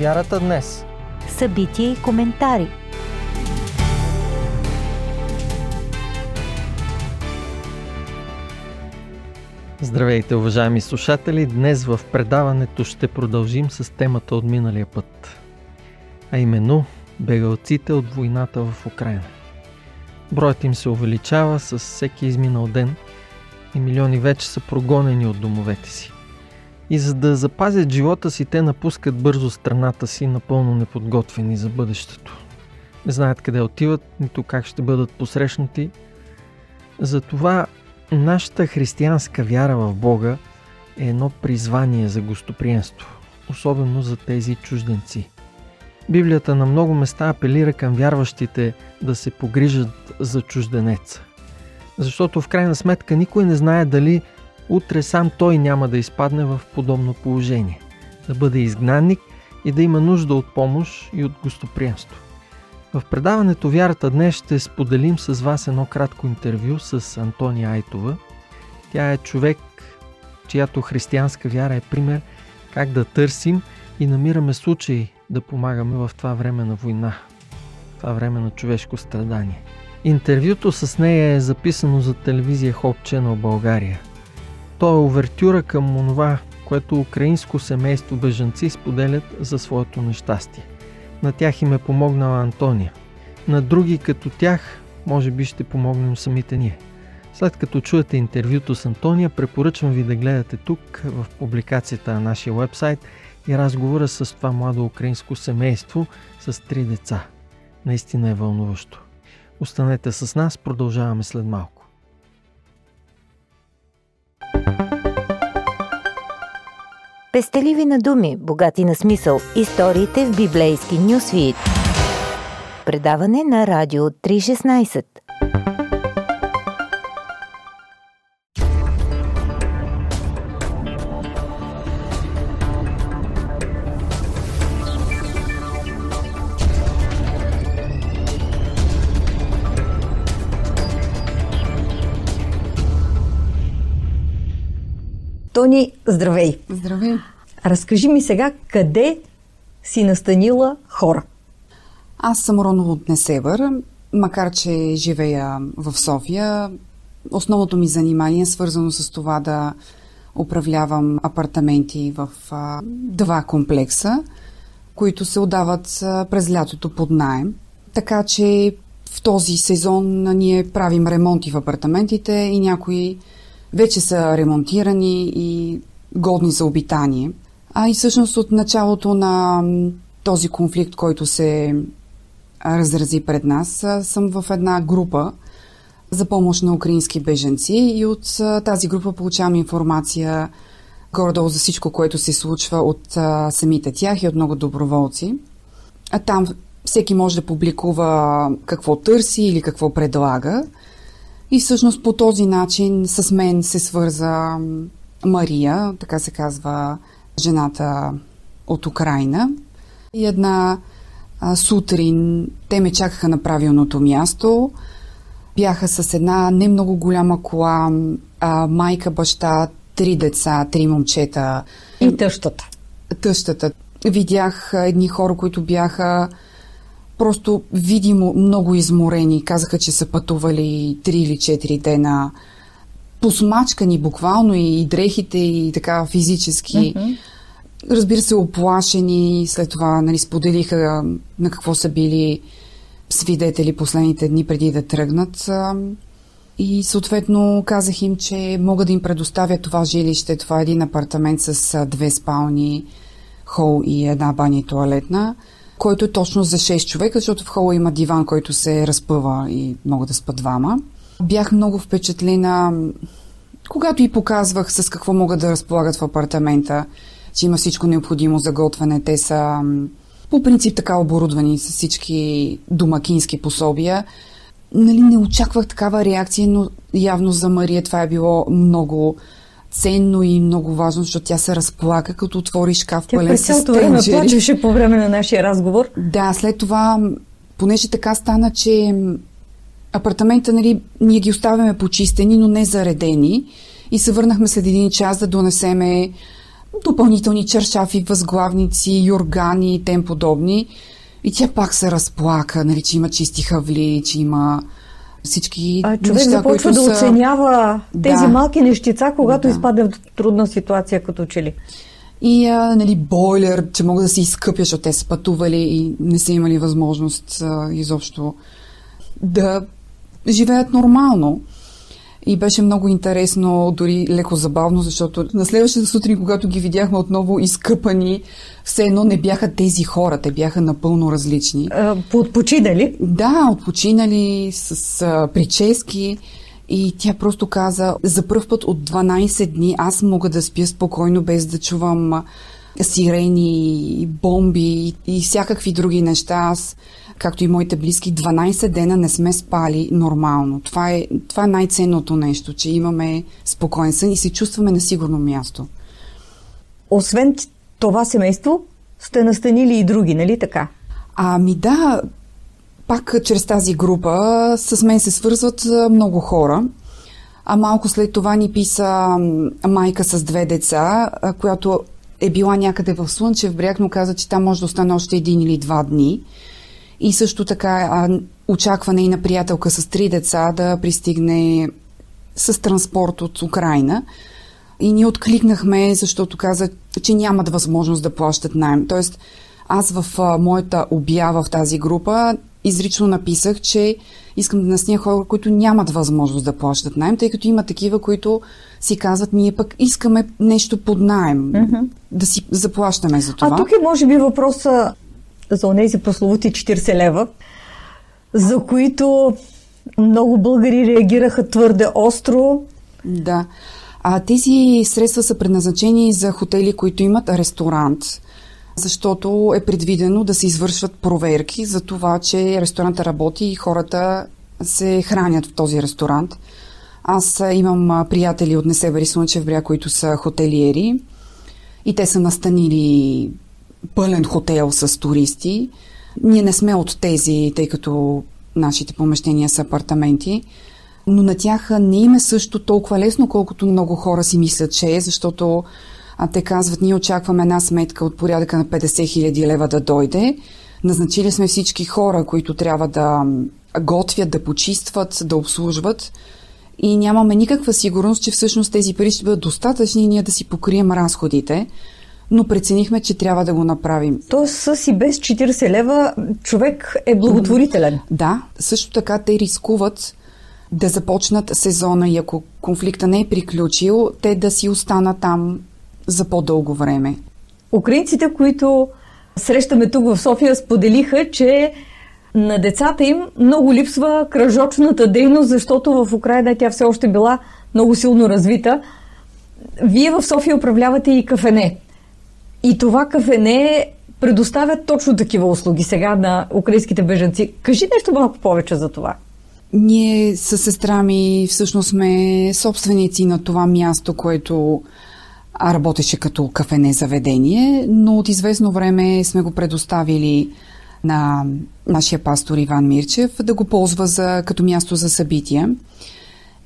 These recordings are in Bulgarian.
Вярата днес. Събития и коментари. Здравейте, уважаеми слушатели! Днес в предаването ще продължим с темата от миналия път. А именно бегалците от войната в Украина. Броят им се увеличава с всеки изминал ден и милиони вече са прогонени от домовете си. И за да запазят живота си, те напускат бързо страната си, напълно неподготвени за бъдещето. Не знаят къде отиват, нито как ще бъдат посрещнати. Затова нашата християнска вяра в Бога е едно призвание за гостоприемство, особено за тези чужденци. Библията на много места апелира към вярващите да се погрижат за чужденеца. Защото в крайна сметка никой не знае дали утре сам той няма да изпадне в подобно положение, да бъде изгнанник и да има нужда от помощ и от гостоприемство. В предаването Вярата днес ще споделим с вас едно кратко интервю с Антония Айтова. Тя е човек, чиято християнска вяра е пример как да търсим и намираме случаи да помагаме в това време на война, това време на човешко страдание. Интервюто с нея е записано за телевизия Hope Channel България. То е овертюра към онова, което украинско семейство бежанци споделят за своето нещастие. На тях им е помогнала Антония. На други като тях, може би ще помогнем самите ние. След като чуете интервюто с Антония, препоръчвам ви да гледате тук в публикацията на нашия вебсайт и разговора с това младо украинско семейство с три деца. Наистина е вълнуващо. Останете с нас, продължаваме след малко. Пестеливи на думи, богати на смисъл. Историите в библейски нюсвит. Предаване на Радио 316. Тони, здравей! Здравей! Разкажи ми сега къде си настанила хора? Аз съм родом от Несебър, макар че живея в София. Основното ми занимание е свързано с това да управлявам апартаменти в а, два комплекса, които се отдават а, през лятото под найем. Така че в този сезон ние правим ремонти в апартаментите и някои вече са ремонтирани и годни за обитание. А и всъщност от началото на този конфликт, който се разрази пред нас, съм в една група за помощ на украински беженци и от тази група получавам информация горе-долу за всичко, което се случва от самите тях и от много доброволци. А там всеки може да публикува какво търси или какво предлага. И всъщност по този начин с мен се свърза Мария, така се казва жената от Украина. И една а, сутрин те ме чакаха на правилното място. Бяха с една не много голяма кола, а, майка, баща, три деца, три момчета. И тъщата. Тъщата. Видях едни хора, които бяха просто видимо много изморени. Казаха, че са пътували 3 или 4 дена посмачкани буквално и дрехите и така физически. Mm-hmm. Разбира се, оплашени. След това нали, споделиха на какво са били свидетели последните дни преди да тръгнат. И съответно казах им, че мога да им предоставя това жилище. Това е един апартамент с две спални, хол и една баня и туалетна който е точно за 6 човека, защото в хола има диван, който се разпъва и могат да спят двама. Бях много впечатлена, когато и показвах с какво могат да разполагат в апартамента, че има всичко необходимо за готвене. Те са по принцип така оборудвани с всички домакински пособия. Нали, не очаквах такава реакция, но явно за Мария това е било много ценно и много важно, защото тя се разплака, като отвори шкаф тя пълен с цялото време плачеше по време на нашия разговор. Да, след това, понеже така стана, че апартамента, нали, ние ги оставяме почистени, но не заредени. И се върнахме след един час да донесеме допълнителни чершафи, възглавници, юргани и тем подобни. И тя пак се разплака, нали, че има чисти хавли, че има всички а, човек неща, започва да са... оценява тези Да. малки нещица, когато Да. изпадне в трудна ситуация, като че ли. И а, нали, бойлер, че могат да се изкъпя, защото те са пътували и не са имали възможност а, изобщо да живеят нормално. И беше много интересно, дори леко забавно, защото на следващата сутрин, когато ги видяхме отново изкъпани, все едно не бяха тези хора, те бяха напълно различни. А, Поотпочинали. Да, отпочинали с а, прически и тя просто каза, за първ път от 12 дни аз мога да спя спокойно, без да чувам сирени, бомби и, всякакви други неща. Аз, както и моите близки, 12 дена не сме спали нормално. Това е, това е най-ценното нещо, че имаме спокоен сън и се чувстваме на сигурно място. Освен това семейство, сте настанили и други, нали така? Ами да, пак чрез тази група с мен се свързват много хора. А малко след това ни писа майка с две деца, която е била някъде в Слънчев бряг, но каза, че там може да остане още един или два дни. И също така а, очаква нейна приятелка с три деца да пристигне с транспорт от Украина. И ние откликнахме, защото каза, че нямат възможност да плащат найем. Тоест, аз в моята обява в тази група изрично написах, че искам да насня хора, които нямат възможност да плащат найем, тъй като има такива, които си казват, ние пък искаме нещо под найем, mm-hmm. да си заплащаме за това. А тук е може би въпроса за онези прословути 40 лева, за които много българи реагираха твърде остро. Да. А тези средства са предназначени за хотели, които имат ресторант, защото е предвидено да се извършват проверки за това, че ресторанта работи и хората се хранят в този ресторант. Аз имам приятели от Несебър и Слънчев бряг, които са хотелиери и те са настанили пълен хотел с туристи. Ние не сме от тези, тъй като нашите помещения са апартаменти, но на тях не им е също толкова лесно, колкото много хора си мислят, че е, защото а, те казват, ние очакваме една сметка от порядъка на 50 хиляди лева да дойде. Назначили сме всички хора, които трябва да готвят, да почистват, да обслужват и нямаме никаква сигурност, че всъщност тези пари ще бъдат достатъчни и ние да си покрием разходите, но преценихме, че трябва да го направим. Тоест с и без 40 лева човек е благотворителен. Да, също така те рискуват да започнат сезона и ако конфликта не е приключил, те да си останат там за по-дълго време. Украинците, които срещаме тук в София, споделиха, че на децата им много липсва кръжочната дейност, защото в Украина тя все още била много силно развита. Вие в София управлявате и кафене. И това кафене предоставя точно такива услуги сега на украинските бежанци. Кажи нещо малко повече за това. Ние с сестра ми всъщност сме собственици на това място, което а, работеше като кафене заведение, но от известно време сме го предоставили на нашия пастор Иван Мирчев да го ползва за, като място за събития.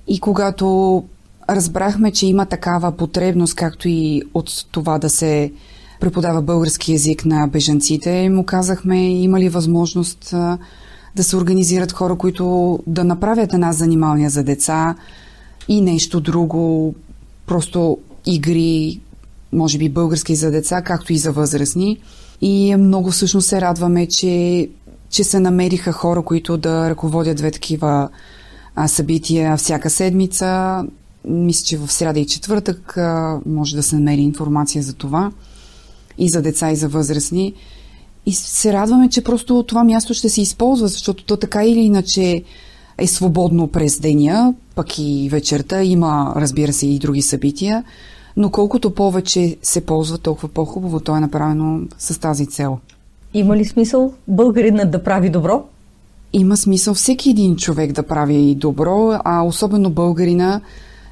И когато разбрахме, че има такава потребност, както и от това да се преподава български язик на бежанците, му казахме, има ли възможност да се организират хора, които да направят една занималния за деца и нещо друго, просто игри, може би български за деца, както и за възрастни. И много всъщност се радваме, че, че се намериха хора, които да ръководят две такива а, събития всяка седмица. Мисля, че в сряда и четвъртък а, може да се намери информация за това и за деца, и за възрастни. И се радваме, че просто това място ще се използва, защото то така или иначе е свободно през деня, пък и вечерта. Има, разбира се, и други събития. Но колкото повече се ползва, толкова по-хубаво. То е направено с тази цел. Има ли смисъл българинът да прави добро? Има смисъл всеки един човек да прави добро, а особено българина,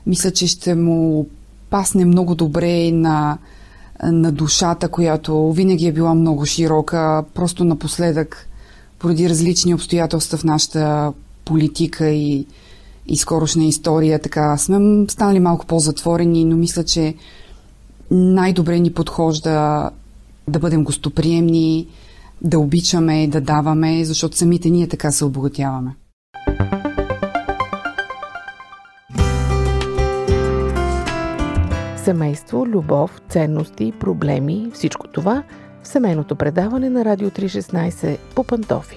мисля, че ще му пасне много добре на, на душата, която винаги е била много широка, просто напоследък, поради различни обстоятелства в нашата политика и, и скорошна история, така сме станали малко по-затворени, но мисля, че най-добре ни подхожда да бъдем гостоприемни, да обичаме, да даваме, защото самите ние така се обогатяваме. Семейство, любов, ценности, проблеми, всичко това в семейното предаване на Радио 316 по Пантофи.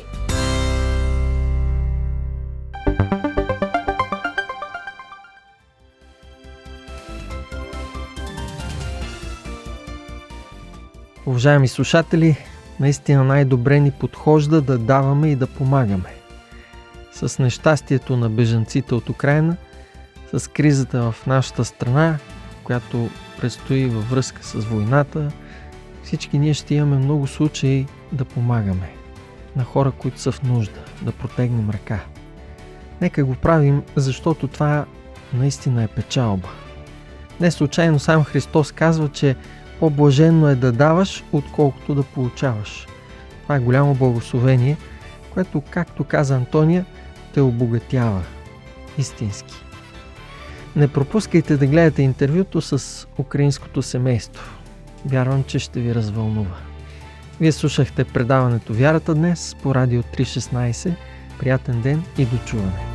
Уважаеми слушатели, наистина най-добре ни подхожда да даваме и да помагаме. С нещастието на бежанците от Украина, с кризата в нашата страна, която предстои във връзка с войната, всички ние ще имаме много случаи да помагаме на хора, които са в нужда, да протегнем ръка. Нека го правим, защото това наистина е печалба. Не случайно сам Христос казва, че по-блаженно е да даваш, отколкото да получаваш. Това е голямо благословение, което, както каза Антония, те обогатява. Истински. Не пропускайте да гледате интервюто с украинското семейство. Вярвам, че ще ви развълнува. Вие слушахте предаването Вярата днес по Радио 316. Приятен ден и до чуване!